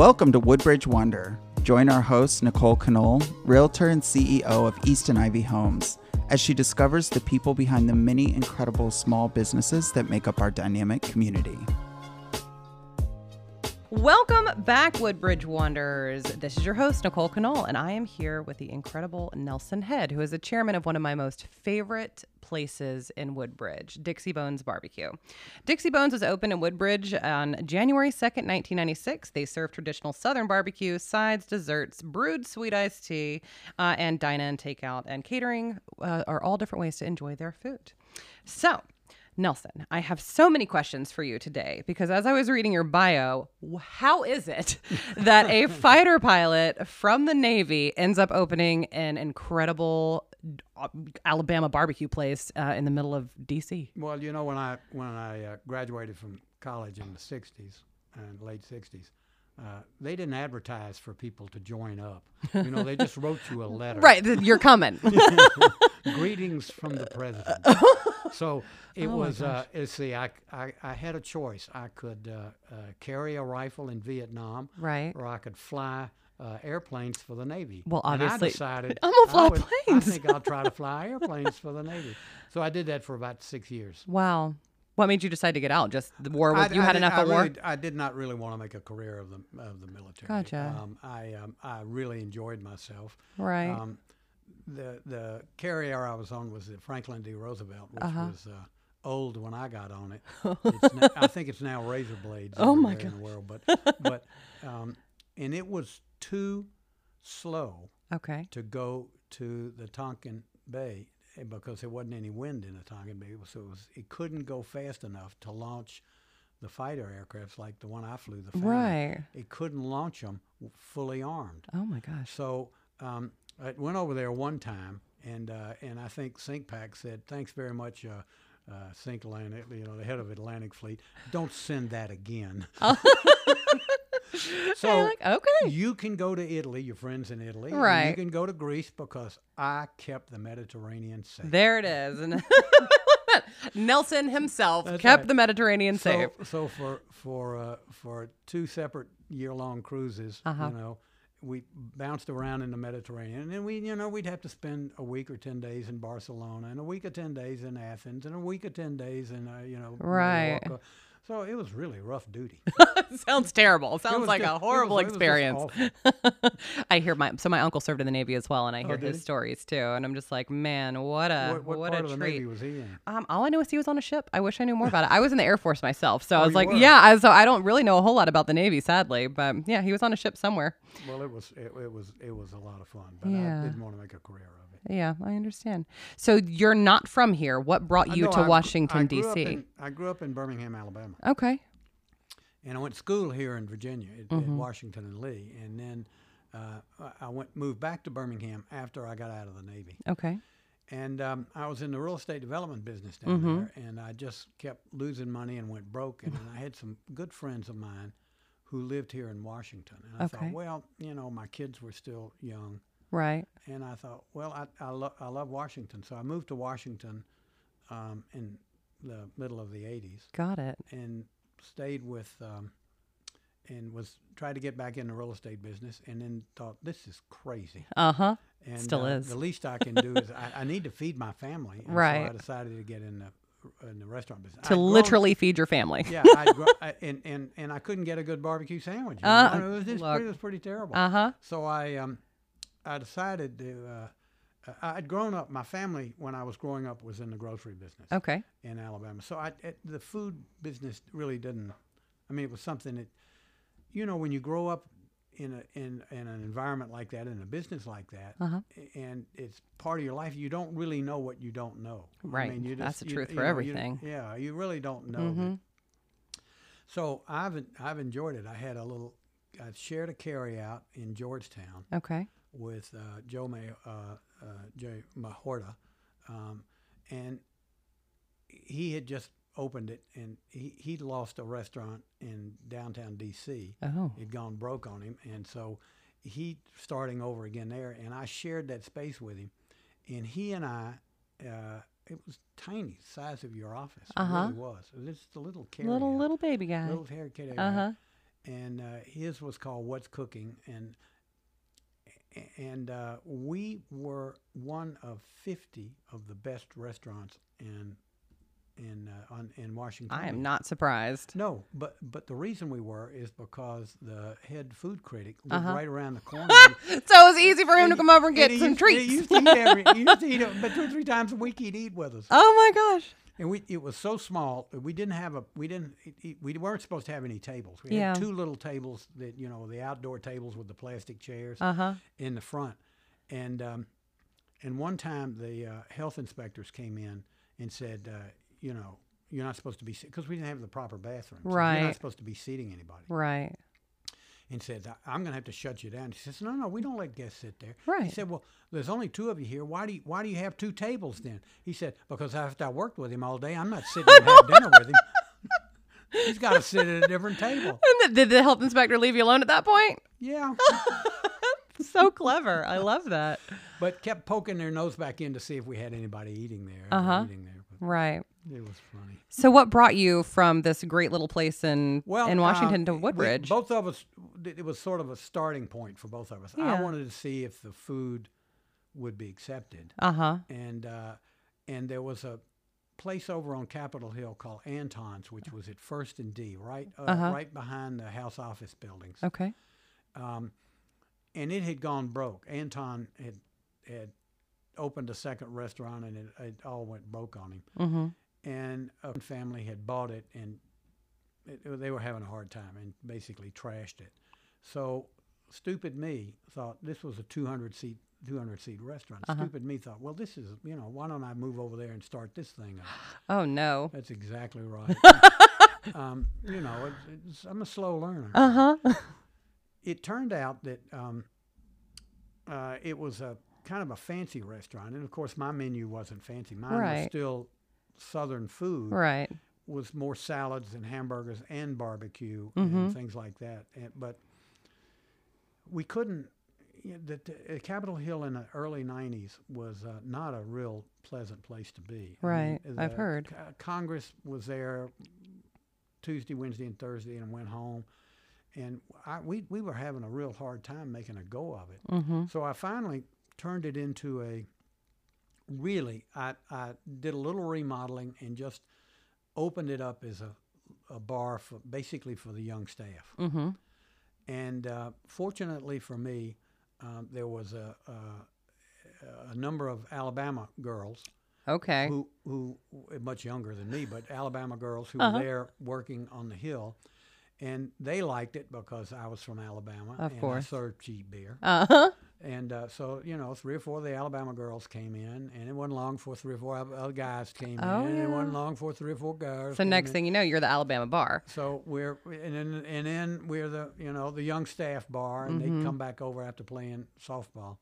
Welcome to Woodbridge Wonder. Join our host, Nicole Knoll, realtor and CEO of Easton Ivy Homes, as she discovers the people behind the many incredible small businesses that make up our dynamic community. Welcome back, Woodbridge Wanderers. This is your host, Nicole Knoll, and I am here with the incredible Nelson Head, who is the chairman of one of my most favorite places in Woodbridge, Dixie Bones Barbecue. Dixie Bones was opened in Woodbridge on January 2nd, 1996. They serve traditional Southern barbecue, sides, desserts, brewed sweet iced tea, uh, and dine in, takeout, and catering uh, are all different ways to enjoy their food. So, Nelson, I have so many questions for you today because as I was reading your bio, how is it that a fighter pilot from the Navy ends up opening an incredible uh, Alabama barbecue place uh, in the middle of DC? Well, you know, when I when I uh, graduated from college in the '60s and late '60s, uh, they didn't advertise for people to join up. You know, they just wrote you a letter. Right, you're coming. Greetings from the president. So it Oh was. Uh, gosh. uh, see, I, I I had a choice. I could uh, uh, carry a rifle in Vietnam, right. or I could fly. Uh, airplanes for the Navy. Well, And obviously- I decided I'm gonna fly I would- planes. I think I'll try to fly airplanes for the Navy. So I did that for about six years. Wow. What made you decide to get out? Just the war? I- Was, you I had did- enough of war? really- I did not really want to make a career of the of the military. Gotcha. Um, I um, I really enjoyed myself. Right. Um, the the carrier I was on was the Franklin D. Roosevelt, which Uh-huh. was uh, old when I got on it. It's now, I think it's now razor blades Oh my god! in the world, but but um, and it was too slow okay. to go to the Tonkin Bay eh, because there wasn't any wind in the Tonkin Bay, so it, was, it couldn't go fast enough to launch the fighter aircrafts like the one I flew. The Phantom. Right. It couldn't launch them fully armed. Oh my gosh. So um, I went over there one time, and uh, and I think CINCPAC said, "Thanks very much." Uh, uh, you know, the head of Atlantic Fleet. Don't send that again. You're so like, okay. you can go to Italy, your friends in Italy. and You can go to Greece because I kept the Mediterranean safe. There it is. And Nelson himself That's kept right. the Mediterranean safe. so, so for for uh, for two separate year long cruises, Uh-huh. you know, we bounced around in the Mediterranean, and then we, you know, we'd have to spend a week or ten days in Barcelona, and a week or ten days in Athens, and a week or ten days in, uh, you know, Right. So it was really rough duty. Sounds terrible. Sounds like just- a horrible was experience. I hear my so my uncle served in the Navy as well, and I hear Oh, his he? stories too. And I'm just like, man, what a what what what part a of the treat. Navy was he in? Um, all I know is he was on a ship. I wish I knew more about it. I was in the Air Force myself, so I Oh, was like, were? yeah. I, so I don't really know a whole lot about the Navy, sadly, but yeah, he was on a ship somewhere. Well, it was it, it was it was a lot of fun, but Yeah. I didn't want to make a career of it. Yeah, I understand. So you're not from here. What brought I you know to I Washington D.C.? I grew up in Birmingham, Alabama. Okay. and I went to school here in Virginia at, at Mm-hmm. Washington and Lee, and then uh, I- I went moved back to Birmingham after I got out of the Navy, Okay. and um, I was in the real estate development business down Mm-hmm. there, and I just kept losing money and went broke, and, I had some good friends of mine who lived here in Washington, and I Okay. thought, well, you know, my kids were still young, Right. and I thought, well, I I, lo- I love Washington, so I moved to Washington um, in the middle of the '80s Got it. and stayed with um, and was tried to get back in the real estate business and then thought this is crazy Uh huh. and Still uh, is. the least i can do is I, I need to feed my family and so i decided to get in the in the restaurant business To I'd grown- literally feed your family. yeah I, and, and and i couldn't get a good barbecue sandwich Uh, know? it, was just look. pretty, it was pretty terrible Uh huh. so i um i decided to uh, I- I'd grown up. My family, when I was growing up, was in the grocery business Okay. in Alabama. So I, it, the food business really didn't. I mean, it was something that, you know, when you grow up in a in, in an environment like that, in a business like that, Uh-huh. and it's part of your life, you don't really know what you don't know. I Right. mean, you That's the truth you for know, you- everything. yeah, you really don't know. that- So I've I've enjoyed it. I had a little. I shared a carry out in Georgetown Okay. With uh, Joe May, uh, uh, Jay Mahorta, um, and he had just opened it, and he he'd lost a restaurant in downtown D.C. Oh. It'd gone broke on him, and so he starting over again there, and I shared that space with him, and he and I. Uh, it was tiny, size of your office. Uh-huh. It really was. It was just a little carry Little little baby guy. little hair kid. Uh huh. and uh, his was called What's Cooking, and and uh, we were one of fifty of the best restaurants in in uh, on in Washington. I am not surprised. No, but but the reason we were is because the head food critic lived Uh-huh. right around the corner. So it was easy for him to come over and get he some used- treats. He used to eat every. He used to eat, it, but two or three times a week he'd eat with us. oh my gosh. And we it was so small we didn't have a we didn't we weren't supposed to have any tables. We Yeah. had two little tables that you know the outdoor tables with the plastic chairs Uh huh. in the front, and um, and one time the uh, health inspectors came in and said, uh, you know, you're not supposed to be because we didn't have the proper bathroom. You're Right. not supposed to be seating anybody. Right. And said, "I- I'm going to have to shut you down. He says, No, no, we don't let guests sit there. Right. He said, Well, there's only two of you here. Why do you why do you have two tables then? He said, Because after I worked with him all day, I'm not sitting and have dinner with him. He's got to sit at a different table. And th- did the health inspector leave you alone at that point? Yeah. So clever. I love that. But kept poking their nose back in to see if we had anybody eating there. Uh-huh. Eating there. But Right. it was funny. So what brought you from this great little place in Well, in Washington um, to we- Woodbridge? both of us, it was sort of a starting point for both of us. Yeah. I wanted to see if the food would be accepted. Uh huh. and uh, and there was a place over on Capitol Hill called Anton's, which was at First and D, right uh, Uh-huh. right behind the House office buildings. Okay. Um, and it had gone broke. Anton had had opened a second restaurant, and it, it all went broke on him. Mm-hmm. And a family had bought it, and it, they were having a hard time, and basically trashed it. So stupid me thought this was a 200 seat 200 seat restaurant. Uh-huh. Stupid me thought, well, this is you know, why don't I move over there and start this thing up? Oh no. That's exactly right. um, you know, it, it's, I'm a slow learner. Uh huh. It turned out that um, uh, it was a kind of a fancy restaurant, and of course, my menu wasn't fancy. Mine was still Southern food. right. Was more salads and hamburgers and barbecue Mhm. and things like that. And, but we couldn't. You know, the, uh, Capitol Hill in the early '90s was uh, not a real pleasant place to be. I mean, Right. I've heard. Co- Congress was there Tuesday, Wednesday, and Thursday, and went home. And I, we we were having a real hard time making a go of it. Mm-hmm. So I finally turned it into a really I, I did a little remodeling and just opened it up as a, a bar for basically for the young staff. Mm-hmm. And uh, fortunately for me, um, there was a, a a number of Alabama girls Okay. who who much younger than me, but Alabama girls who Uh-huh. were there working on the hill. And they liked it because I was from Alabama Of and course. I served cheap beer. Uh huh. And uh, so, you know, three or four of the Alabama girls came in, and it wasn't long before three or four other guys came Oh, in, and it yeah. wasn't long before three or four girls. So next in. thing you know, you're the Alabama bar. So we're and then and then we're the you know the young staff bar, and Mhm. they come back over after playing softball.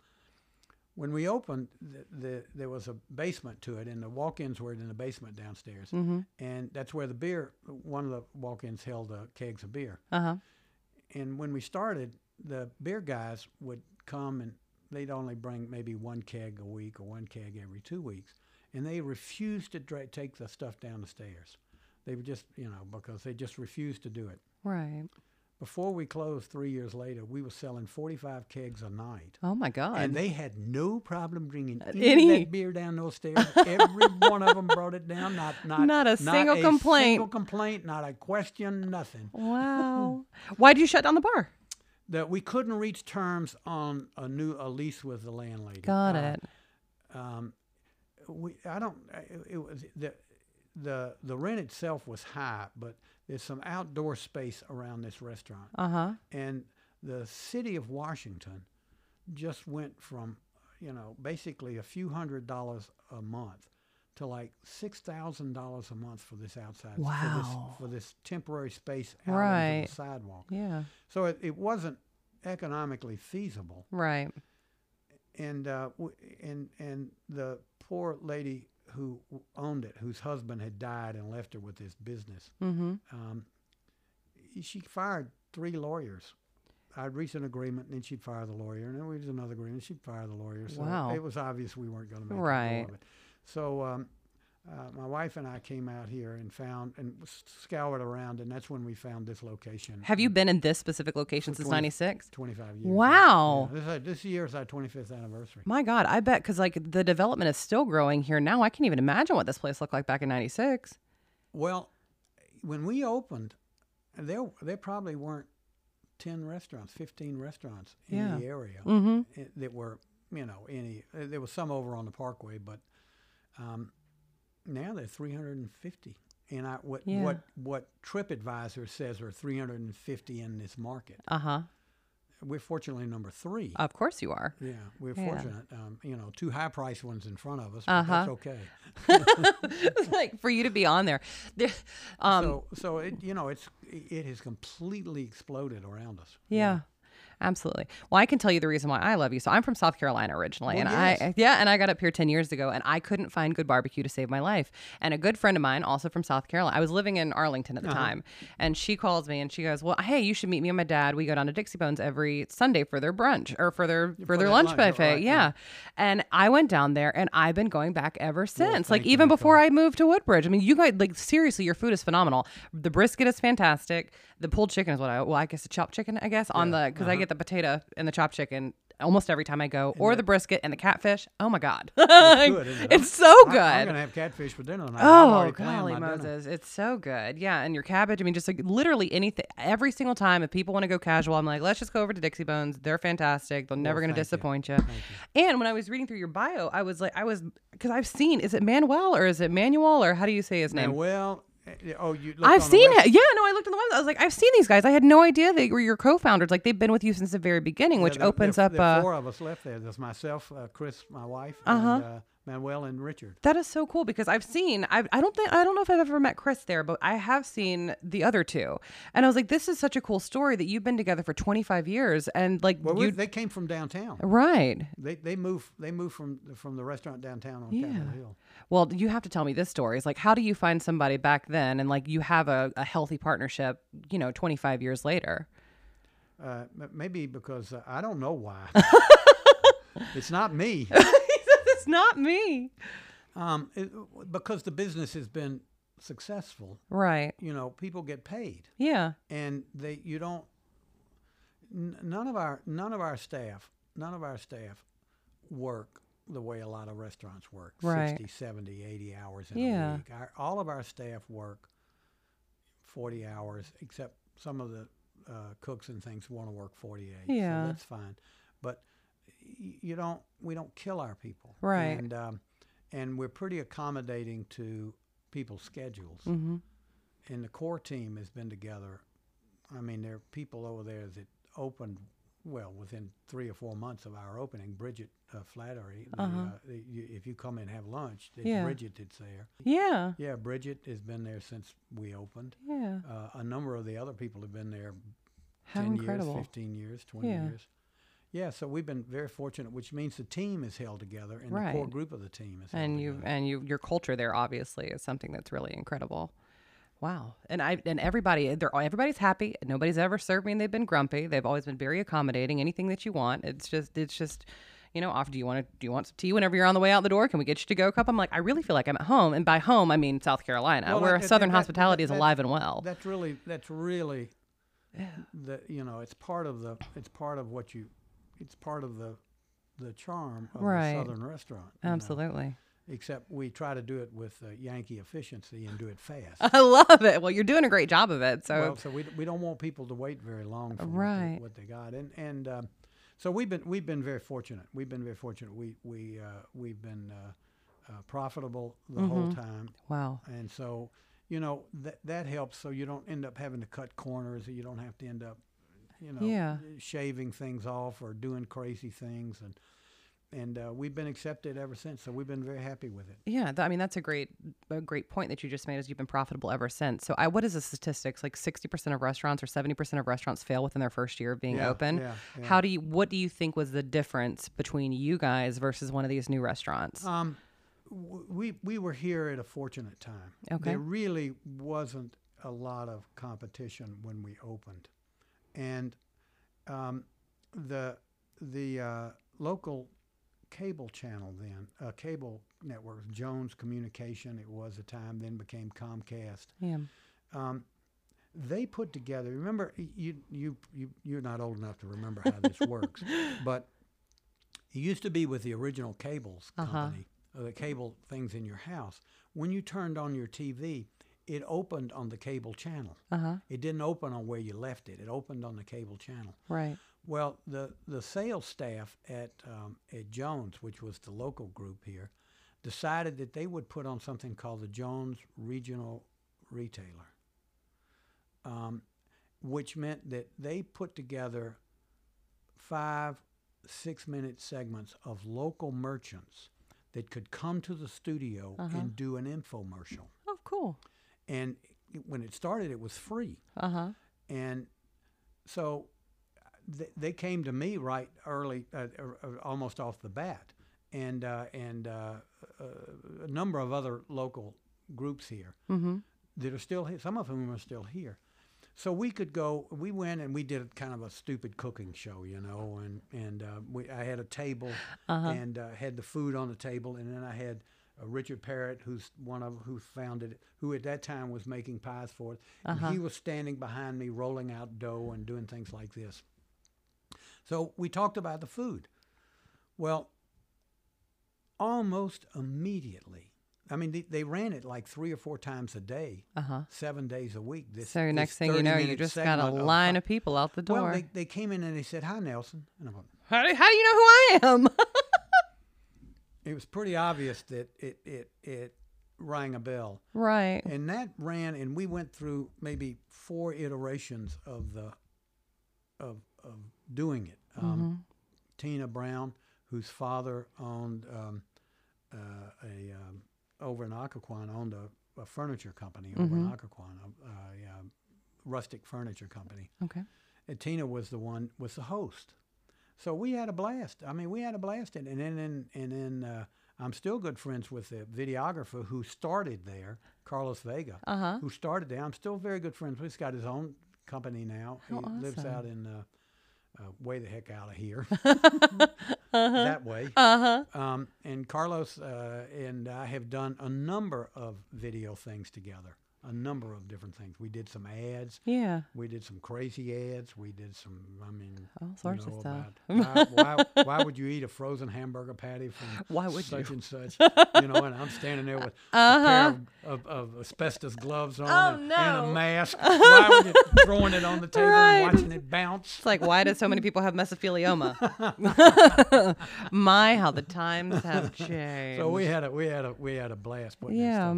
When we opened, the, the there was a basement to it, and the walk-ins were in the basement downstairs, Mm-hmm. and that's where the beer. One of the walk-ins held uh, kegs of beer, Uh huh. and when we started, the beer guys would come and they'd only bring maybe one keg a week or one keg every two weeks, and they refused to dra- take the stuff down the stairs. They would just, you know, because they just refused to do it. Right. Before we closed three years later, we were selling 45 kegs a night. Oh my God. And they had no problem bringing any, Any. of that beer down those stairs. Every one of them brought it down. Not not Not a single complaint. Single complaint. Not a question. Nothing. wow. Why did you shut down the bar? That we couldn't reach terms on a new a lease with the landlady. Got Uh, it. Um, we I don't. It, it was the the the rent itself was high, but there's some outdoor space around this restaurant. Uh huh. And the city of Washington just went from, you know, basically a few hundred dollars a month to like six thousand dollars a month for this outside Wow. for this for this temporary space out Right. into the sidewalk. Yeah. So it, it wasn't economically feasible. Right. And uh, w- and and the poor lady who owned it, whose husband had died and left her with this business, Mm-hmm. um, she fired three lawyers. I'd reach an agreement, and then she'd fire the lawyer, and then we'd reach another agreement, she'd fire the lawyer. So Wow. it was obvious we weren't going to make Right. it. So um, uh, my wife and I came out here and found and scoured around, and that's when we found this location. Have you been in this specific location since 20 '96? 25 years. Wow. Yeah, this, this year is our 25th anniversary. My God, I bet because like the development is still growing here now. I can't even imagine what this place looked like back in '96. Well, when we opened, there there probably weren't 10 restaurants, 15 restaurants in Yeah. the area Mm-hmm. that were, you know, any. There was some over on the Parkway, but um, now they're 350. And I, what Yeah. what what TripAdvisor says are 350 in this market. Uh huh. We're fortunately number three. Of course you are. yeah, we're yeah. fortunate. Um, you know, two high priced ones in front of us, but Uh-huh. that's okay. like for you to be on there. There- Um, so so it you know it's it has completely exploded around us. Yeah. Absolutely. Well, I can tell you the reason why I love you. So I'm from South Carolina originally, Well, and yes. I yeah, and I got up here ten years ago, and I couldn't find good barbecue to save my life. And a good friend of mine, also from South Carolina, I was living in Arlington at the Uh-huh. time, and she calls me and she goes, "Well, hey, you should meet me and my dad. We go down to Dixie Bones every Sunday for their brunch or for their for, their their lunch, lunch, buffet." right, yeah. yeah. And I went down there, and I've been going back ever since. like thank you, even before. I moved to Woodbridge. I mean, you guys like seriously, your food is phenomenal. The brisket is fantastic. The pulled chicken is what I well, I guess the chopped chicken, I guess on the because Uh-huh. I get the potato and the chopped chicken almost every time I go, or the brisket and the catfish. Oh my god, It's good, it? it's so I- good. I'm gonna have catfish for dinner tonight. Oh, golly my dinner. Moses. It's so good. Yeah. And your cabbage, I mean, just like literally anything, every single time, if people want to go casual, I'm like, let's just go over to Dixie Bones. They're fantastic. They're never going to thank you. disappoint you. And when I was reading through your bio, I was like, I was, because I've seen, is it Manuel or is it Manuel or how do you say his name? Manuel, oh, you. looked I've seen it. Yeah, no, I looked on the website. I was like, I've seen these guys. I had no idea they were your co-founders. Like they've been with you since the very beginning, Yeah, which there- opens there- up. there Uh, four of us left there. There's myself, uh, Chris, my wife, Uh-huh. and uh, Manuel and Richard. That is so cool because I've seen I I don't think I don't know if I've ever met Chris there, but I have seen the other two. And I was like this is such a cool story that you've been together for 25 years and like Well, you they came from downtown. right. They they moved they moved from from the restaurant downtown on Yeah. Capitol Hill. Well, you have to tell me this story. It's like how do you find somebody back then and like you have a, a healthy partnership, you know, 25 years later? Uh, maybe because uh, I don't know why. it's not me. not me. Um, it, because the business has been successful. Right. You know, people get paid. Yeah. and they you don't n- none of our none of our staff none of our staff work the way a lot of restaurants work Right. 60 70 80 hours in Yeah. a week our, all of our staff work 40 hours except some of the uh, cooks and things want to work 48 Yeah. so that's fine but you don't we don't kill our people Right. and um, and we're pretty accommodating to people's schedules Mm-hmm. and the core team has been together. I mean, there are people over there that opened well within three or four months of our opening. Bridget uh, Flattery, the, Uh-huh. uh, the, you, if you come and have lunch, it's Yeah. Bridget that's there. Yeah. Yeah, Bridget has been there since we opened. Yeah. Uh, a number of the other people have been there How 10 incredible. years, 15 years, 20 Yeah. years. Yeah, so we've been very fortunate, which means the team is held together and the core group of the team is held and you together. and you your culture there obviously is something that's really incredible. Wow. And i and everybody they're everybody's happy. Nobody's ever served me and they've been grumpy. They've always been very accommodating anything that you want. It's just it's just you know off do you want to do you want some tea whenever you're on the way out the door? Can we get you to go cup? I'm like i really feel like i'm at home. And by home i mean south carolina Well, where that- that- southern that- hospitality is that- alive and well. That's really that's really the you know it's part of the it's part of what you it's part of the the charm of Right. a southern restaurant. you know. absolutely Except we try to do it with uh, Yankee efficiency and do it fast. i love it well you're doing a great job of it so well, so we, d- we don't want people to wait very long for Right. what, they, what they got, and and um, so we've been we've been very fortunate. We've been very fortunate. We we uh, we've been uh, uh, profitable the whole Mm-hmm. time. wow And so, you know, that that helps so you don't end up having to cut corners or you don't have to end up, you know, Yeah. shaving things off or doing crazy things and and uh, we've been accepted ever since. So we've been very happy with it. Yeah, th- I mean that's a great a great point that you just made. Is you've been profitable ever since. So, I, what is the statistics? Like sixty percent of restaurants or seventy percent of restaurants fail within their first year of being Yeah, open. yeah, yeah. How do you? What do you think was the difference between you guys versus one of these new restaurants? Um, w- we we were here at a fortunate time. Okay. There really wasn't a lot of competition when we opened, and um, the the uh, local cable channel then, uh, cable network, Jones Communication. It was a time, then became Comcast. Yeah. Um, they put together. Remember, you you you you're not old enough to remember how this works, but it used to be with the original cables Uh-huh. company, uh, the cable things in your house. When you turned on your TV, it opened on the cable channel. Uh huh. It didn't open on where you left it. It opened on the cable channel. Right. Well, the, the sales staff at, um, at Jones, which was the local group here, decided that they would put on something called the Jones Regional Retailer, um, which meant that they put together five six minute segments of local merchants that could come to the studio and do an infomercial. Oh, cool. And when it started, it was free. Uh huh. And so th- they came to me right early, uh, uh, uh, almost off the bat, and uh, and uh, uh, a number of other local groups here Mm-hmm. that are still here. Some of whom are still here. So we could go. We went and we did kind of a stupid cooking show, you know. And and uh, we, I had a table and uh, had the food on the table, and then I had uh, Richard Parrott, who's one of who founded it, who at that time was making pies for it. And he was standing behind me, rolling out dough and doing things like this. So we talked about the food. Well, almost immediately. I mean, they, they ran it like three or four times a day, Uh huh. seven days a week. This, So next thing you know, you just got a line fi- of people out the door. Well, they, they came in and they said, "Hi, Nelson," and I went, how, do, how do you know who I am? it was pretty obvious that it it it rang a bell, right. and that ran, and we went through maybe four iterations of the of of doing it. Um, Tina Brown, whose father owned um, uh, a um, over in Occoquan, owned a, a furniture company over in Occoquan, a, a, um rustic furniture company. Okay. And Tina was the one was the host. So we had a blast. I mean, we had a blast, and and then and then uh, I'm still good friends with the videographer who started there, Carlos Vega, Uh-huh. who started there. I'm still very good friends. with. He's got his own company now. How he lives out in uh, uh, way the heck out of here, that way. Uh huh. Um, and Carlos uh, and I have done a number of video things together. A number of different things. We did some ads. Yeah. We did some crazy ads. We did some, I mean, All you sorts of stuff. why, why, why would you eat a frozen hamburger patty from Why would such you? and such? You know, and I'm standing there with a pair of, of, of asbestos gloves on Uh-huh. Oh, and, and a mask. Why would you throwing it on the table Right. and watching it bounce? It's like, why do so many people have mesothelioma? My, how the times have changed. So we had a we had a we had a blast putting Yeah.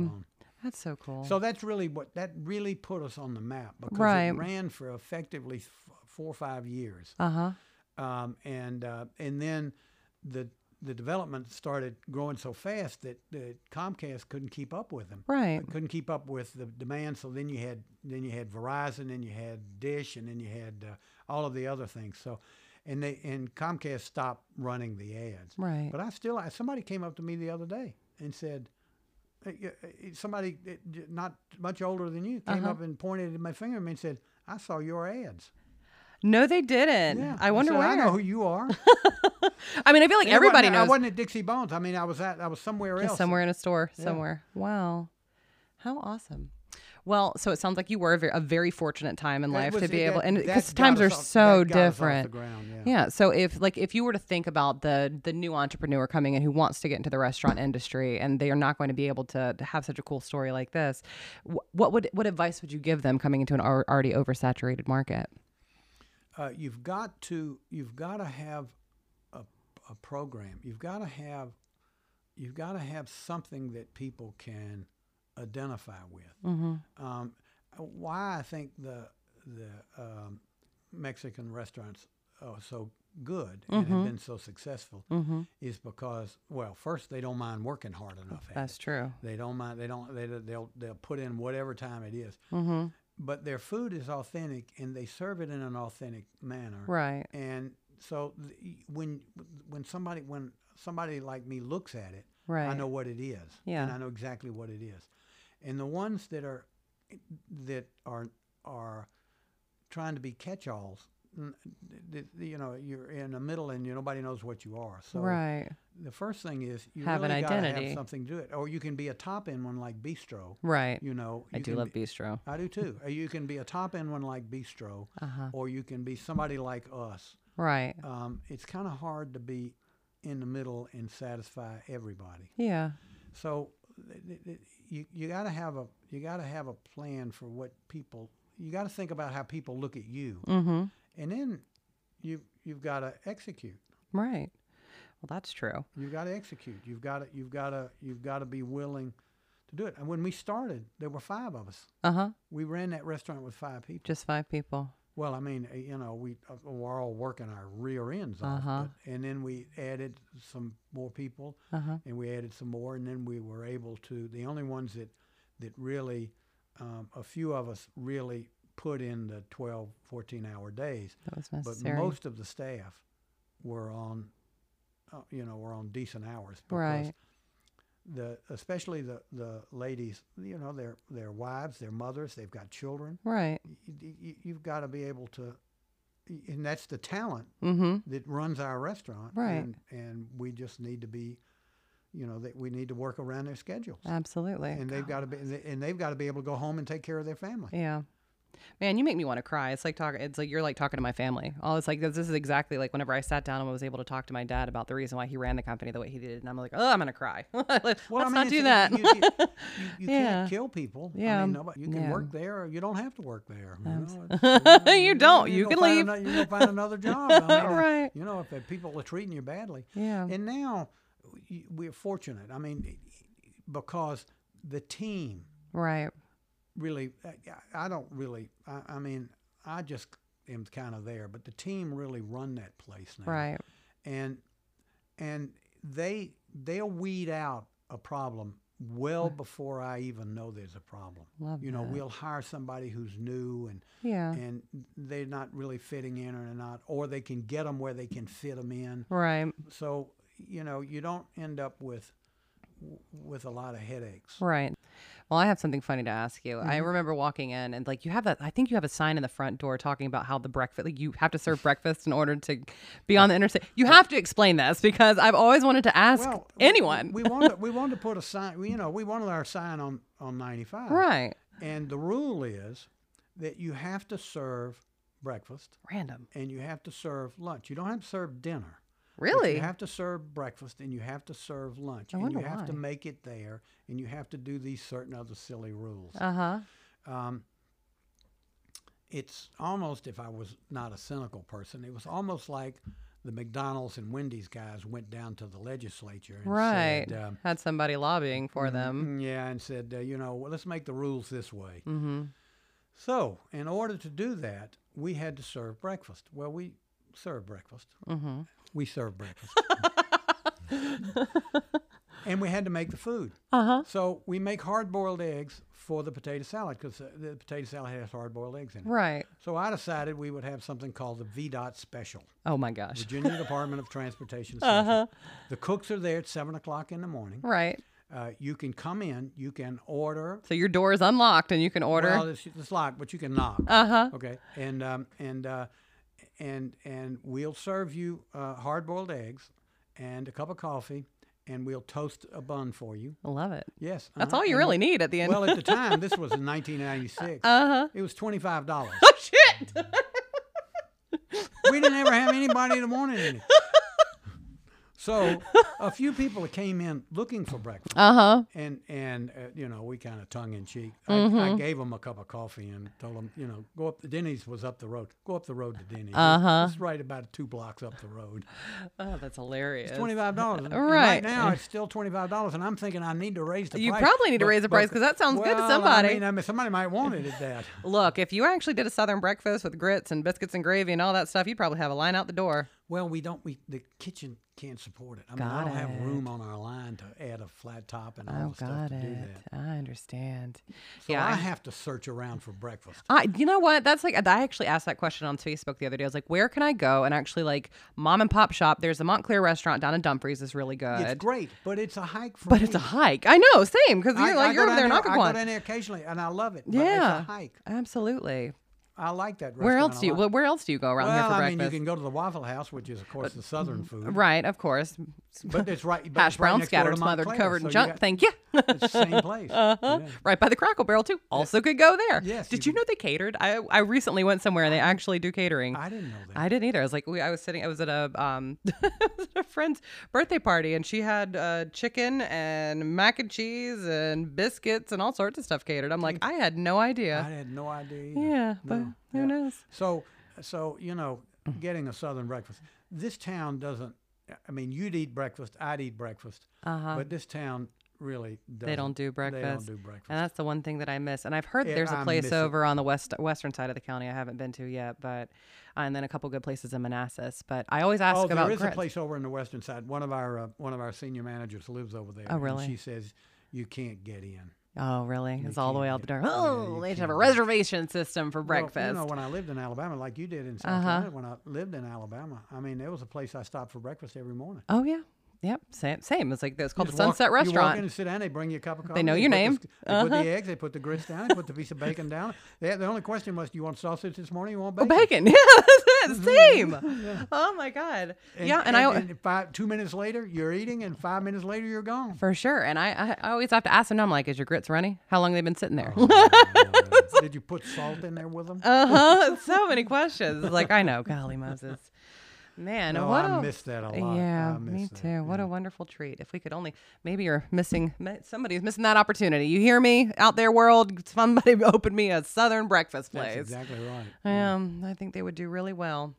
That stuff on. That's so cool. So that's really what that really put us on the map because Right. it ran for effectively f- four or five years. uh huh. um, and uh, and then the the development started growing so fast that, that Comcast couldn't keep up with them. Right. Couldn't keep up with the demand. So then you had then you had Verizon, then you had Dish, and then you had uh, all of the other things. So, and they and Comcast stopped running the ads. Right. But I still I, somebody came up to me the other day and said. Uh, uh, Somebody uh, not much older than you came Uh-huh. up and pointed at my finger at me and said, "I saw your ads." No, they didn't. Yeah, I wonder said, where. I know who you are. I mean, I feel like And everybody wasn't- I wasn't at Dixie Bones. I mean, I was at I was somewhere else. somewhere in a store Yeah. somewhere. Wow. How awesome. Well, so it sounds like you were a very, a very fortunate time in That life was- to be that- able, and because times are off- so that got us off the different. ground, yeah. Yeah. So if like if you were to think about the the new entrepreneur coming in who wants to get into the restaurant industry and they are not going to be able to, to have such a cool story like this, wh- what would what advice would you give them coming into an al- already oversaturated market? Uh, you've got to you've got to have a, a program. You've got to have you've got to have something that people can identify with. Um, why I think the the um, Mexican restaurants are so good and have been so successful is because well, first they don't mind working hard enough. At That's it. true. They don't mind. They don't. They they'll they'll put in whatever time it is. Mm-hmm. But their food is authentic, and they serve it in an authentic manner. Right. And so th- when when somebody when somebody like me looks at it, right. I know what it is. Yeah. And I know exactly what it is. And the ones that are that are are trying to be catch-alls n- th- th- you know you're in the middle and you, nobody knows what you are. So right. the first thing is you Have really gotta identity. have something to do it, or you can be a top end one like Bistro. Right. You know, I you do love be- bistro. I do too. You can be a top end one like Bistro, Uh-huh. or you can be somebody like us. Right. Um, it's kind of hard to be in the middle and satisfy everybody. Yeah. So th- th- th- you you got to have a you got to have a plan for what people. You got to think about how people look at you, Mm-hmm. and then you you've got to execute. Right. Well, that's true. You've got to execute. You've got to you've got to you've got to be willing to do it. And when we started, there were five of us. Uh huh. We ran that restaurant with five people. Just five people. Well, I mean, you know, we uh, we're all working our rear ends off, Uh-huh. but, and then we added some more people, Uh huh. and we added some more, and then we were able to. The only ones that that really, um, a few of us really put in the 12, 14 hour days, That was but most of the staff were on, uh, you know, were on decent hours. Because Right. The especially the the ladies, you know, their their wives, their mothers, they've got children right. y- y- you've got to be able to and that's the talent Mm-hmm. that runs our restaurant Right. and, and we just need to be you know that we need to work around their schedules Absolutely. and they've got to be and they've got to be able to go home and take care of their family Yeah. Man, you make me want to cry. It's like talking. It's like you're like talking to my family. All it's like this is exactly like whenever I sat down and was able to talk to my dad about the reason why he ran the company the way he did, and I'm like, oh, I'm gonna cry. Let's well, I mean, not do that. You, you, you, you Yeah. can't kill people. I Yeah. mean, nobody, you can Yeah. work there, or you don't have to work there. Know, You don't. You can leave. you can find another job. I mean, Right. You know, if the people are treating you badly, yeah. And now we're fortunate. I mean, because the team right. Really, uh, I- I don't really, I, I mean, I just am kind of there, but the team really run that place now. Right. And, and they, they'll weed out a problem well before I even know there's a problem. Love You know, that. we'll hire somebody who's new and Yeah. and they're not really fitting in or not, or they can get them where they can fit them in Right. so you know you don't end up with with a lot of headaches Right. Well, I have something funny to ask you. Mm-hmm. I remember walking in and like you have that I think you have a sign in the front door talking about how the breakfast like you have to serve breakfast in order to be on the interstate. You have to explain this because I've always wanted to ask well we- anyone. we, wanted we wanted to put a sign you know we wanted our sign on on 95 right. and the rule is that you have to serve breakfast Random. and you have to serve lunch you don't have to serve dinner but Really? you have to serve breakfast and you have to serve lunch I and you have to make it there and you have to do these certain other silly rules Uh-huh. um, it's almost if I was not a cynical person, it was almost like the McDonald's and Wendy's guys went down to the legislature and Right. said, um, Had somebody lobbying for them. "Mm, yeah, and said, uh, you know, well, let's make the rules this way. Mm-hmm. So, in order to do that, we had to serve breakfast. Well, we serve breakfast. Mm-hmm. We serve breakfast. and we had to make the food. Uh-huh. So we make hard-boiled eggs for the potato salad because uh, the potato salad has hard-boiled eggs in it. Right. So I decided we would have something called the VDOT Special, Oh my gosh. Virginia Department of Transportation Special. Uh-huh. The cooks are there at seven o'clock in the morning. Right. Uh, you can come in, you can order. So your door is unlocked and you can order. Well, it's, it's locked, but you can knock. uh-huh. Okay, and um, and uh, and and we'll serve you uh, hard-boiled eggs and a cup of coffee, and we'll toast a bun for you. I love it. Yes, That's uh-huh, all you and really need at the end. Well, at the time, this was in 1996. uh-huh. It was twenty-five dollars. Oh shit. we didn't ever have anybody that wanted any. So a few people came in looking for breakfast, uh-huh. and and uh, you know we kind of tongue in cheek. I, I Mm-hmm. gave them a cup of coffee and told them, you know, go up. The Denny's was up the road. Go up the road to Denny's. Uh-huh. It's right about two blocks up the road. Oh, that's hilarious. It's twenty five dollars. Right. Right now, it's still twenty five dollars, and I'm thinking I need to raise the price. You price. probably need to raise the price 'cause that sounds good to somebody. I mean, I mean, somebody might want it at that. Look, if you actually did a southern breakfast with grits and biscuits and gravy and all that stuff, you'd probably have a line out the door. Well, we don't. We the kitchen can't support it. I mean, I don't have room on our line to add a flat top and all Oh, the stuff got to do that. I understand. So yeah, I I- have to search around for breakfast. I, you know what? That's like I actually asked that question on Facebook the other day. I was like, where can I go and actually like mom and pop shop? There's a Montclair restaurant down in Dumfries is really good, It's great, but it's a hike for but me. it's a hike. I know, same because you're I like go you're over there in I go Occoquan. down there occasionally, and I love it. But Yeah, it's a hike. absolutely. I like that. Where else do you? well, Where else do you go around well, here for I breakfast? mean, you can go to the Waffle House, which is of course the southern food. right, of course. But it's right. but Hash right brown to scattered, smothered, Montclair, covered so in junk. got- Thank you. It's the same place. Uh-huh. Yeah. Right by the Cracker Barrel too. Also could go there. Yes, Did you you know they catered? I I recently went somewhere and they actually do catering. I didn't know that. I didn't either. I was like, we, I was sitting, I was at a, um, I a friend's birthday party and she had uh, chicken and mac and cheese and biscuits and all sorts of stuff catered. I'm like, I had no idea. I had no idea. Either. Yeah, but No, who yeah. knows? So, so you know, getting a southern breakfast. This town doesn't. I mean, you'd eat breakfast. I'd eat breakfast. Uh-huh. But this town really doesn't. They don't do breakfast. They don't do breakfast. And that's the one thing that I miss. And I've heard there's a place miss it. over on the west western side of the county I haven't been to yet, but uh, and then a couple good places in Manassas. But I always ask oh, about there is grits. a place over in the western side. One of our uh, one of our senior managers lives over there. Oh, and really? she says you can't get in. Oh, really? It's all the way out the door. Oh, you they should have a reservation system for Well, breakfast. you know, when I lived in Alabama, like you did in South Uh-huh. Carolina, when I lived in Alabama, I mean, there was a place I stopped for breakfast every morning. oh yeah, yep. Same. Same. It's like it's called the just walk- Sunset You walk Restaurant. in and sit down. They bring you a cup of coffee. They know your put the name. s- They put Uh-huh. the eggs. They put the grits down. They put the piece of bacon down. They, the only question was, do you want sausage this morning? You want Oh, bacon? bacon. Yeah, that's it. Same. Oh my god. yeah, and, I five, two minutes later, you're eating, and five minutes later, you're gone. for sure. And I, I, I always have to ask them. I'm like, is your grits runny? How long they been sitting there? Did you put salt in there with them? uh huh. So many questions. Like I know, golly Moses. Man, No, what I a- miss that a lot. Yeah, I me that, too. What yeah. a wonderful treat. If we could only, maybe you're missing, somebody's missing that opportunity. You hear me out there, world? Somebody open me a Southern breakfast That's place. exactly right. Um, I think they would do really well.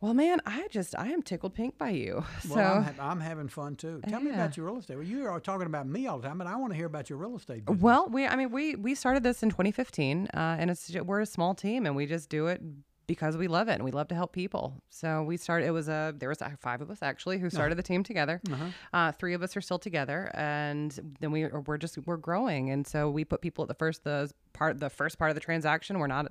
Well, man, I just I am tickled pink by you. So Well, I'm, ha- I'm having fun too. Tell me about your real estate. Well, you are talking about me all the time, but I want to hear about your real estate. Business. well, we I mean we we started this in 2015, uh, and it's we're a small team, and we just do it because we love it and we love to help people. So we started. It was a there was five of us actually who started the team together. Uh, three of us are still together, and then we we're just we're growing, and so we put people at the first the part the first part of the transaction. We're not.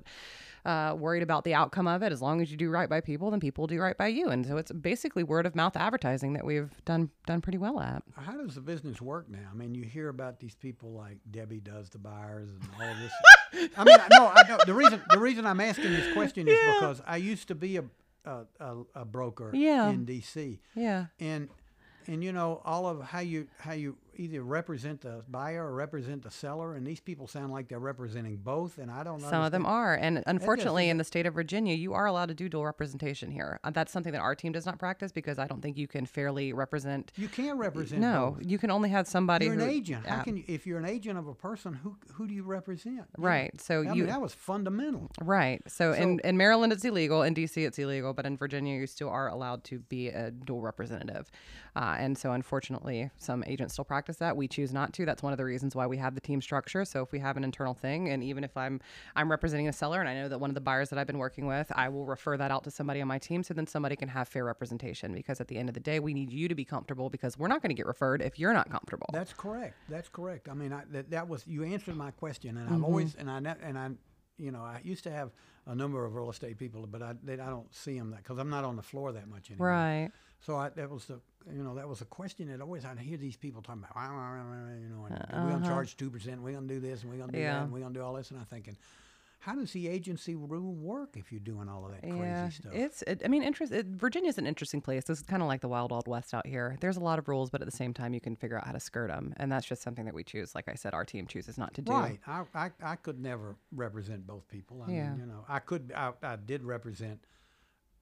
Uh, worried about the outcome of it. As long as you do right by people, then people do right by you. And so it's basically word of mouth advertising that we've done done pretty well at. How does the business work now? I mean, you hear about these people like Debbie does the buyers and all this. I mean, no, I know the reason. The reason I'm asking this question is because I used to be a a, a, a broker Yeah. in D.C. Yeah. and and you know all of how you how you either represent the buyer or represent the seller, and these people sound like they're representing both, and I don't. Know. Some of them are. And unfortunately, in the state of Virginia, you are allowed to do dual representation here. Uh, that's something that our team does not practice because I don't think you can fairly represent. You can't represent. No, both. you can only have somebody You're an who. agent. How can you, if you're an agent of a person, who who do you represent? Right. So I you. mean, that was fundamental. Right. So, in, in Maryland, it's illegal. In DC, it's illegal. But in Virginia, you still are allowed to be a dual representative. Uh, and so, unfortunately, some agents still practice that. We choose not to. That's one of the reasons why we have the team structure. So, if we have an internal thing, and even if I'm I'm representing a seller, and I know that one of the buyers that I've been working with, I will refer that out to somebody on my team, so then somebody can have fair representation. Because at the end of the day, we need you to be comfortable because we're not going to get referred if you're not comfortable. That's correct. That's correct. I mean, I, that, that was you answered my question, and Mm-hmm. I've always and I and I, you know, I used to have a number of real estate people, but I they, I don't see them that because I'm not on the floor that much anymore. right. So I, that was the you know that was a question that always I'd hear these people talking about you know and we're gonna charge two percent, we're gonna do this, and we're gonna do Uh-huh. Yeah. that, and we're gonna do all this, and I'm thinking, how does the agency rule work if you're doing all of that crazy Yeah, stuff? it's. It, I mean, interest. It, Virginia's an interesting place. This is kind of like the wild, wild west out here. There's a lot of rules, but at the same time, you can figure out how to skirt them, and that's just something that we choose. Like I said, our team chooses not to do. Right. I, I, I could never represent both people. I Yeah. mean, you know, I could, I, I did represent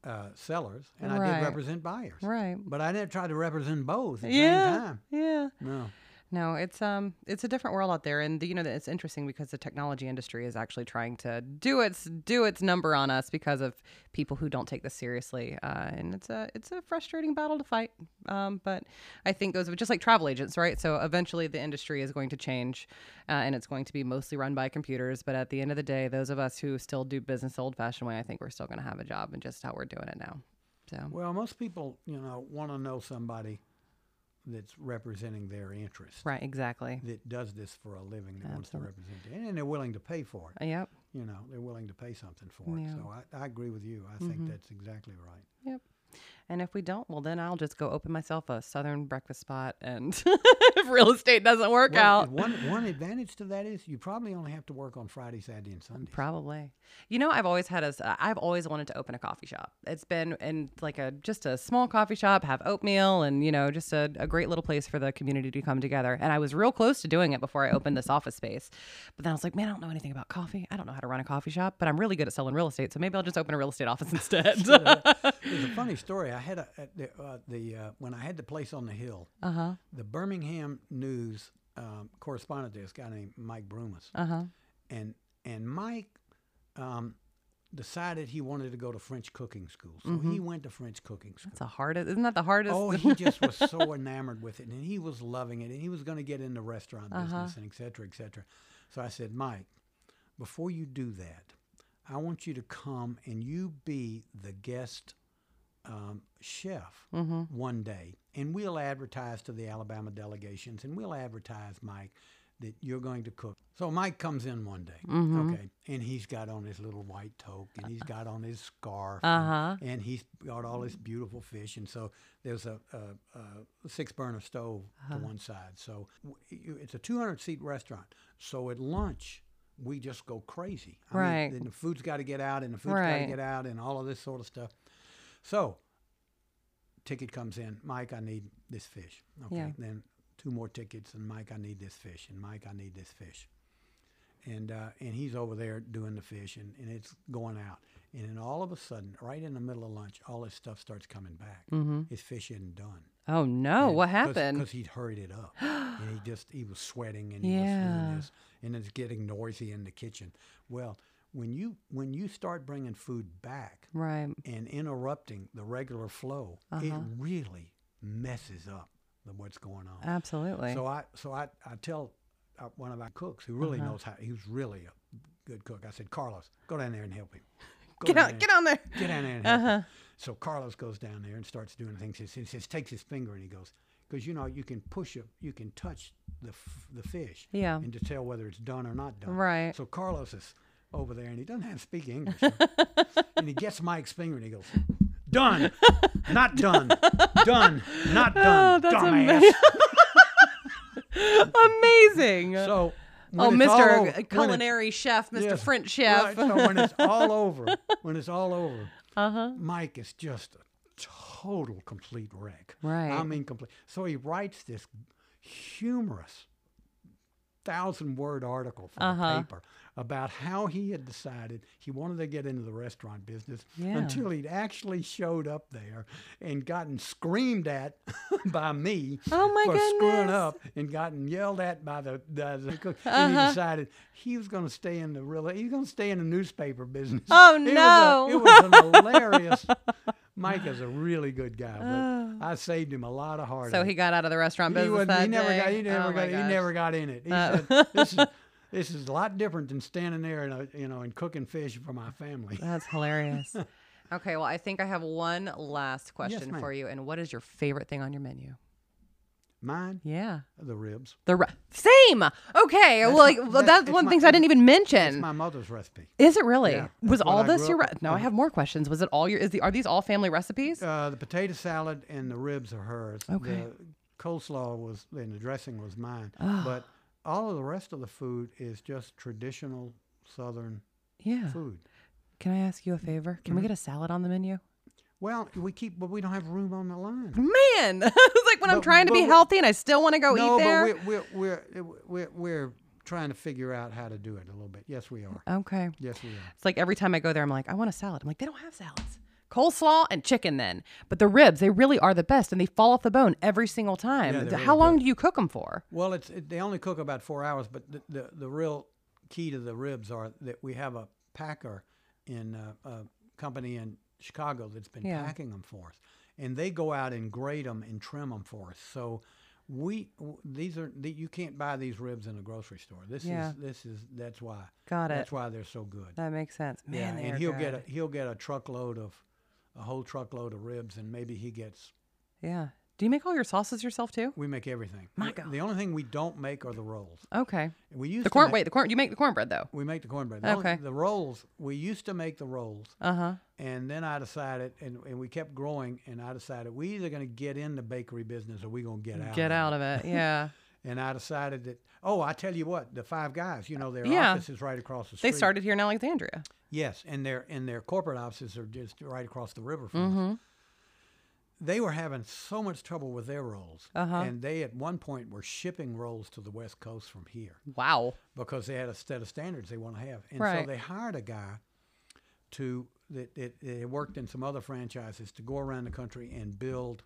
uh, sellers and I did represent buyers. Right. But I never tried to represent both at the Yeah. same time. Yeah. No. No, it's um, it's a different world out there, and you know it's interesting because the technology industry is actually trying to do its do its number on us because of people who don't take this seriously, uh, and it's a it's a frustrating battle to fight. Um, but I think those are just like travel agents, right? So eventually the industry is going to change, uh, and it's going to be mostly run by computers. But at the end of the day, those of us who still do business the old-fashioned way, I think we're still going to have a job, and just how we're doing it now. So Well, most people, you know, want to know somebody that's representing their interests. right, exactly. That does this for a living, that wants to represent it, and they're willing to pay for it. Yep. You know, they're willing to pay something for Yeah. Mm-hmm. it. So I, I agree with you. I think that's exactly right. Yep. And if we don't, well, then I'll just go open myself a Southern breakfast spot. And if real estate doesn't work Well, out, one one advantage to that is you probably only have to work on Friday, Saturday, and Sunday. Probably. You know, I've always had a. s- uh, I've always wanted to open a coffee shop. It's been in like a just a small coffee shop, have oatmeal, and you know, just a, a great little place for the community to come together. And I was real close to doing it before I opened this office space. But then I was like, man, I don't know anything about coffee. I don't know how to run a coffee shop, but I'm really good at selling real estate, so maybe I'll just open a real estate office instead. There's a funny story. I had a at the, uh, the uh, when I had the place on the hill. uh huh. The Birmingham News um, correspondent there, this guy named Mike Brumas, Uh huh. and and Mike um, decided he wanted to go to French cooking school, so Mm-hmm. he went to French cooking school. It's a hardest. Isn't that the hardest? Oh, he just was so enamored with it, and he was loving it, and he was going to get into restaurant Uh-huh. business, and et cetera, et cetera. So I said, Mike, before you do that, I want you to come and you be the guest um, chef Mm-hmm. one day, and we'll advertise to the Alabama delegations, and we'll advertise, Mike, that you're going to cook. So Mike comes in one day, Mm-hmm. okay, and he's got on his little white toque, and he's got on his scarf, Uh and- and he's got all this beautiful fish. And so there's a, a, a six burner stove Uh-huh. to one side. So it's a 200 seat restaurant. So at lunch, we just go crazy. I Right. Mean, and the food's got to get out, and the food's got to get out, and all of this sort of stuff. So ticket comes in. Mike, I need this fish. Okay. Yeah. Then two more tickets, and Mike, I need this fish, and Mike, I need this fish. And uh, and he's over there doing the fish, and, and it's going out. And then all of a sudden, right in the middle of lunch, all his stuff starts coming back. Mm-hmm. His fish isn't done. Oh no! What happened? Because he'd hurried it up, and he just he was sweating, and he was doing this, and it's getting noisy in the kitchen. Well, when you when you start bringing food back Right. and interrupting the regular flow, it Uh-huh. really messes up the, what's going on. Absolutely. So I so I, I tell uh, one of our cooks who really Uh-huh. knows how he's really a good cook. I said, Carlos, go down there and help him. Go get down out! there Get on there! Get down there and help Uh-huh. him. So Carlos goes down there and starts doing things. He says, he says takes his finger and he goes, because you know you can push it, you can touch the f- the fish, Yeah. and to tell whether it's done or not done. Right. So Carlos is over there and he doesn't have to speak English, and he gets Mike's finger and he goes, "Done, not done, done, not done, Oh, that's dumbass." Amazing. So. oh, Mr. over- Culinary Chef, Mr. Yes, French Chef. Right, so when it's all over, when it's all over, uh huh. Mike is just a total complete wreck. Right. I mean, complete. So he writes this humorous thousand word article for Uh-huh. the paper about how he had decided he wanted to get into the restaurant business Yeah. until he'd actually showed up there and gotten screamed at by me Oh, my for screwing goodness. up and gotten yelled at by the, the, the cook. And he Uh-huh. decided he was going to stay in the real he's going to stay in the newspaper business. Oh, It was a- no. it was an hilarious. Mike is a really good guy, but I saved him a lot of heartache. So he got out of the restaurant business was- that he never day. got he never oh got he never got in it. He Uh. said this is this is a lot different than standing there and uh, you know and cooking fish for my family. That's hilarious. okay, well, I think I have one last question ma'am. for you. And what is your favorite thing on your menu? Mine, Yeah. the ribs. The re- same. Okay. That's well, like my- well, that- that's one of the my- things I didn't even It's mention. my mother's recipe. Is it really? Yeah, was all this your? Re- no, I have more questions. Was it all your? Is the are these all family recipes? Uh, the potato salad and the ribs are hers. Okay. The coleslaw was and the dressing was mine. Oh. But all of the rest of the food is just traditional Southern yeah. food. Can I ask you a favor? Can we Mm-hmm. get a salad on the menu? Well, we keep, but we don't have room on the line. Man, it's like when I'm trying to be healthy and I still want to go no, eat there. No, but we're, we're we're we're we're trying to figure out how to do it a little bit. Yes, we are. okay. Yes, we are. It's like every time I go there, I'm like, I want a salad. I'm like, they don't have salads. Coleslaw and chicken then. But the ribs, they really are the best and they fall off the bone every single time. Yeah, How really long good. do you cook them for? Well, it's it, they only cook about four hours, but the, the the real key to the ribs are that we have a packer in uh, a company in Chicago that's been Yeah. packing them for us, and they go out and grade them and trim them for us. So. We these are you can't buy these ribs in a grocery store. This Yeah. is this is that's why Got it. that's why they're so good. That makes sense. Man, yeah, and he'll good. get a he'll get a truckload of a whole truckload of ribs, and maybe he gets. Yeah. Do you make all your sauces yourself too? We make everything. My The- God. The only thing we don't make are the rolls. Okay. We used The corn. Wait, the corn. You make the cornbread though. We make the cornbread. The only- Okay. The rolls. We used to make the rolls Uh huh. And then I decided, and, and we kept growing, and I decided we either going to get in the bakery business or we going to get out. Get of out of it. Yeah. And I decided that. Oh, I tell you what, the five guys, you know, their Yeah. office is right across the street. they started here in Alexandria. Yes, and their and their corporate offices are just right across the river from Mm-hmm. us. They were having so much trouble with their rolls, Uh-huh. and they at one point were shipping rolls to the West Coast from here Wow. because they had a set of standards they want to have. And Right. so they hired a guy to that, that had worked in some other franchises to go around the country and build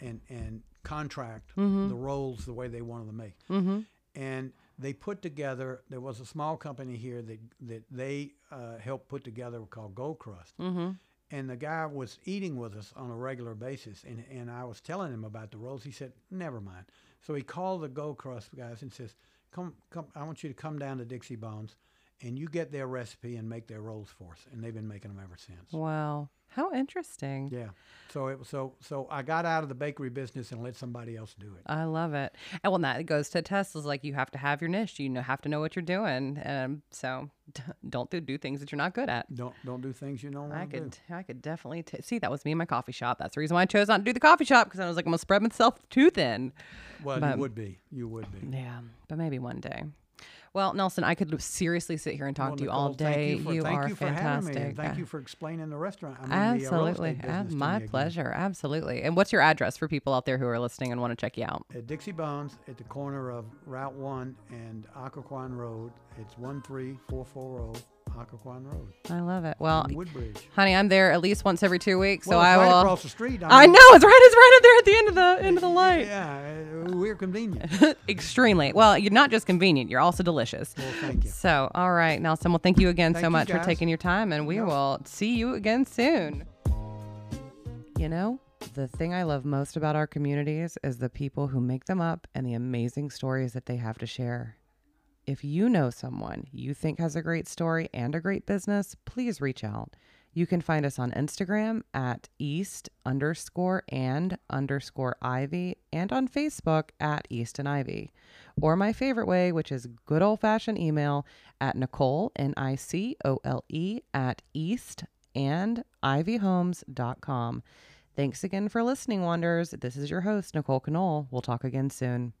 and and contract Mm-hmm. the rolls the way they wanted to make. Mm-hmm. And they put together. There was a small company here that that they uh, helped put together called Gold Crust. Mm-hmm. And the guy was eating with us on a regular basis, and, and I was telling him about the rolls. He said, "Never mind." So he called the Gold Crust guys and says, "Come, come! I want you to come down to Dixie Bones, and you get their recipe and make their rolls for us." And they've been making them ever since. Wow. How interesting. Yeah. So it was so so I got out of the bakery business and let somebody else do it. I love it. And well, that goes to Tesla's like you have to have your niche. You know, have to know what you're doing. Um, so don't do, do things that you're not good at. Don't don't do things you don't I to do. could, I could definitely t- see that was me in my coffee shop. That's the reason why I chose not to do the coffee shop because I was like, I'm gonna spread myself too thin. Well, but- you would be. You would be. Yeah, but maybe one day. Well, Nelson, I could seriously sit here and talk Well, to you all Nicole, thank day. you for, thank are you for fantastic. having me. Thank Uh, you for explaining the restaurant. I mean, the, uh, Absolutely. my me again. pleasure. Absolutely. And what's your address for people out there who are listening and want to check you out? At Dixie Bones at the corner of Route 1 and Occoquan Road. It's 13440 Occoquan Road. I love it. Well, Woodbridge. honey, I'm there at least once every two weeks, Well, so it's I right will. across the street. I mean, know it's right. It's right up there at the end of the end of the light. Yeah, uh, we're convenient. Extremely. Well, you're not just convenient. You're also delicious. well, thank you. So, all right, Nelson. Well, thank you again Thank so you, much for taking your time, and we No. will see you again soon. You know, the thing I love most about our communities is the people who make them up and the amazing stories that they have to share. If you know someone you think has a great story and a great business, please reach out. You can find us on Instagram at east underscore and underscore ivy and on Facebook at east and ivy. Or my favorite way, which is good old fashioned email at Nicole, N I C O L E, at east and ivyhomes.com. Thanks again for listening, Wonders. This is your host, Nicole Knoll. We'll talk again soon.